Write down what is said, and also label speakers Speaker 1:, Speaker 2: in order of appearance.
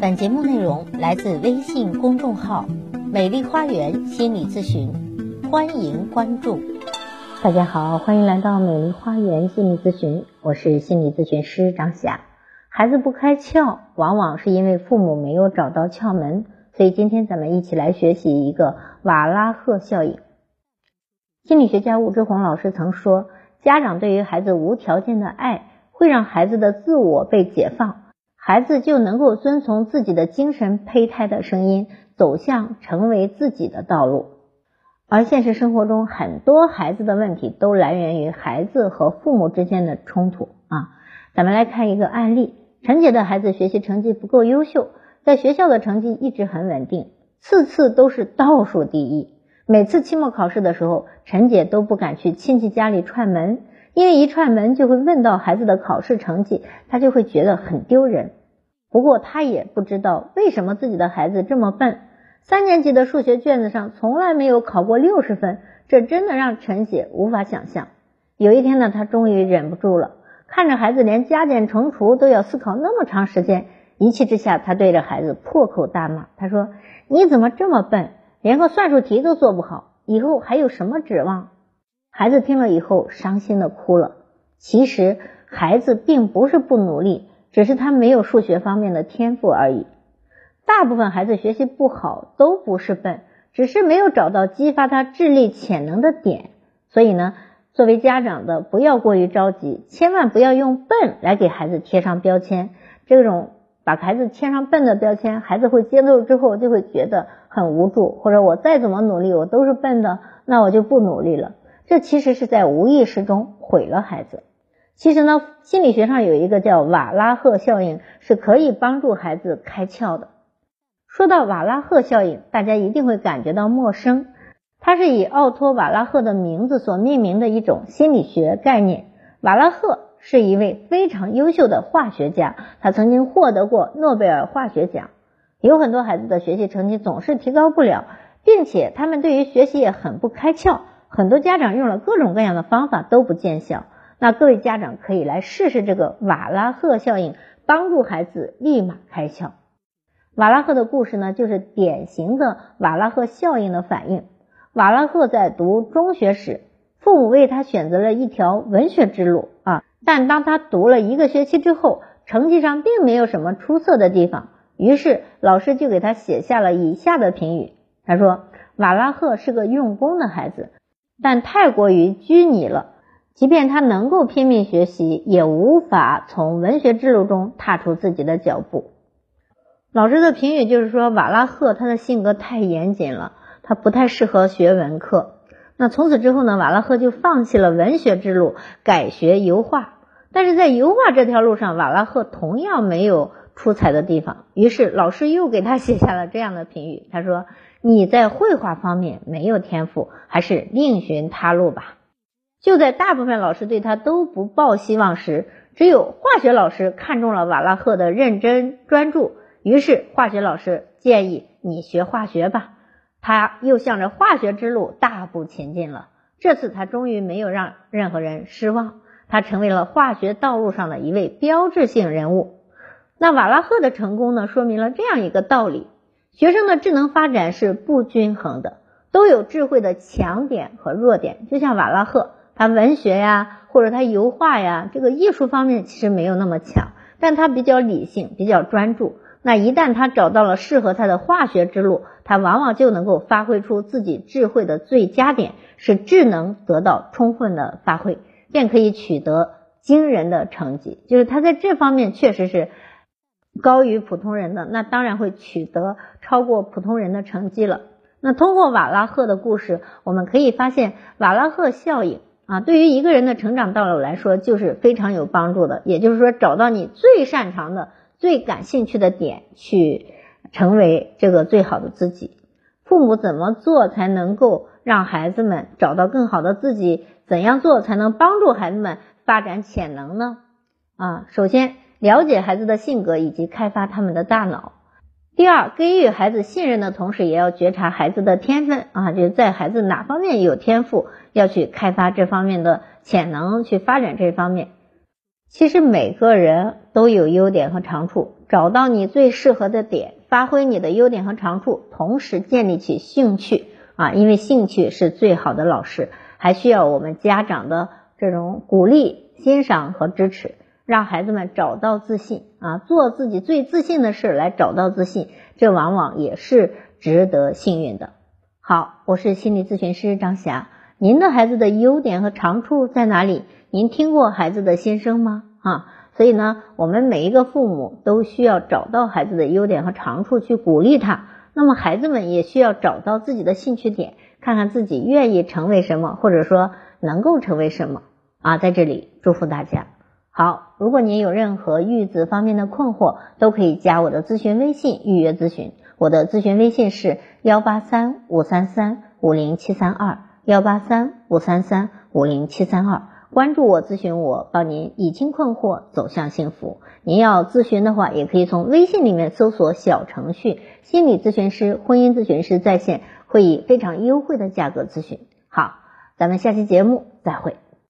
Speaker 1: 本节目内容来自微信公众号“美丽花园心理咨询”，欢迎关注。大家好，欢迎来到美丽花园心理咨询，我是心理咨询师张霞。孩子不开窍，往往是因为父母没有找到窍门，所以今天咱们一起来学习一个瓦拉赫效应。心理学家吴志红老师曾说，家长对于孩子无条件的爱，会让孩子的自我被解放。孩子就能够遵从自己的精神胚胎的声音，走向成为自己的道路。而现实生活中，很多孩子的问题都来源于孩子和父母之间的冲突啊。咱们来看一个案例：陈姐的孩子学习成绩不够优秀，在学校的成绩一直很稳定，次次都是倒数第一。每次期末考试的时候，陈姐都不敢去亲戚家里串门。因为一串门就会问到孩子的考试成绩，他就会觉得很丢人。不过他也不知道为什么自己的孩子这么笨，三年级的数学卷子上从来没有考过六十分，这真的让陈姐无法想象。有一天呢，他终于忍不住了，看着孩子连加减乘除都要思考那么长时间，一气之下，他对着孩子破口大骂。他说：“你怎么这么笨，连个算术题都做不好，以后还有什么指望？”孩子听了以后，伤心的哭了。其实孩子并不是不努力，只是他没有数学方面的天赋而已。大部分孩子学习不好都不是笨，只是没有找到激发他智力潜能的点。所以呢，作为家长的不要过于着急，千万不要用笨来给孩子贴上标签。这种把孩子贴上笨的标签，孩子会接受之后就会觉得很无助，或者我再怎么努力，我都是笨的，那我就不努力了。这其实是在无意识中毁了孩子。其实呢，心理学上有一个叫瓦拉赫效应，是可以帮助孩子开窍的。说到瓦拉赫效应，大家一定会感觉到陌生。它是以奥托·瓦拉赫的名字所命名的一种心理学概念。瓦拉赫是一位非常优秀的化学家，他曾经获得过诺贝尔化学奖。有很多孩子的学习成绩总是提高不了，并且他们对于学习也很不开窍。很多家长用了各种各样的方法都不见效，那各位家长可以来试试这个瓦拉赫效应，帮助孩子立马开窍。瓦拉赫的故事呢，就是典型的瓦拉赫效应的反应。瓦拉赫在读中学时，父母为他选择了一条文学之路啊，但当他读了一个学期之后，成绩上并没有什么出色的地方，于是老师就给他写下了以下的评语，他说：“瓦拉赫是个用功的孩子。”但太过于拘泥了，即便他能够拼命学习，也无法从文学之路中踏出自己的脚步。老师的评语就是说，瓦拉赫他的性格太严谨了，他不太适合学文科。那从此之后呢，瓦拉赫就放弃了文学之路，改学油画。但是在油画这条路上，瓦拉赫同样没有出彩的地方。于是老师又给他写下了这样的评语，他说。你在绘画方面没有天赋，还是另寻他路吧。就在大部分老师对他都不抱希望时，只有化学老师看中了瓦拉赫的认真专注，于是化学老师建议你学化学吧。他又向着化学之路大步前进了。这次他终于没有让任何人失望，他成为了化学道路上的一位标志性人物。那瓦拉赫的成功呢，说明了这样一个道理。学生的智能发展是不均衡的，都有智慧的强点和弱点。就像瓦拉赫，他文学呀，或者他油画呀，这个艺术方面其实没有那么强，但他比较理性，比较专注。那一旦他找到了适合他的化学之路，他往往就能够发挥出自己智慧的最佳点，使智能得到充分的发挥，便可以取得惊人的成绩。就是他在这方面确实是。高于普通人的，那当然会取得超过普通人的成绩了。那通过瓦拉赫的故事，我们可以发现瓦拉赫效应啊，对于一个人的成长道路来说，就是非常有帮助的。也就是说，找到你最擅长的、最感兴趣的点，去成为这个最好的自己。父母怎么做才能够让孩子们找到更好的自己？怎样做才能帮助孩子们发展潜能呢？啊，首先。了解孩子的性格以及开发他们的大脑。第二，给予孩子信任的同时，也要觉察孩子的天分啊，就是在孩子哪方面有天赋，要去开发这方面的潜能，去发展这方面。其实每个人都有优点和长处，找到你最适合的点，发挥你的优点和长处，同时建立起兴趣啊，因为兴趣是最好的老师，还需要我们家长的这种鼓励、欣赏和支持，让孩子们找到自信啊，做自己最自信的事来找到自信，这往往也是值得幸运的。好，我是心理咨询师张霞，您的孩子的优点和长处在哪里？您听过孩子的心声吗？啊，所以呢，我们每一个父母都需要找到孩子的优点和长处去鼓励他。那么孩子们也需要找到自己的兴趣点，看看自己愿意成为什么，或者说能够成为什么啊。在这里祝福大家。好，如果您有任何育子方面的困惑，都可以加我的咨询微信预约咨询。我的咨询微信是幺八三五三三五零七三二幺八三五三三五零七三二。关注我，咨询我，帮您理清困惑，走向幸福。您要咨询的话，也可以从微信里面搜索小程序“心理咨询师”“婚姻咨询师在线”，会以非常优惠的价格咨询。好，咱们下期节目再会。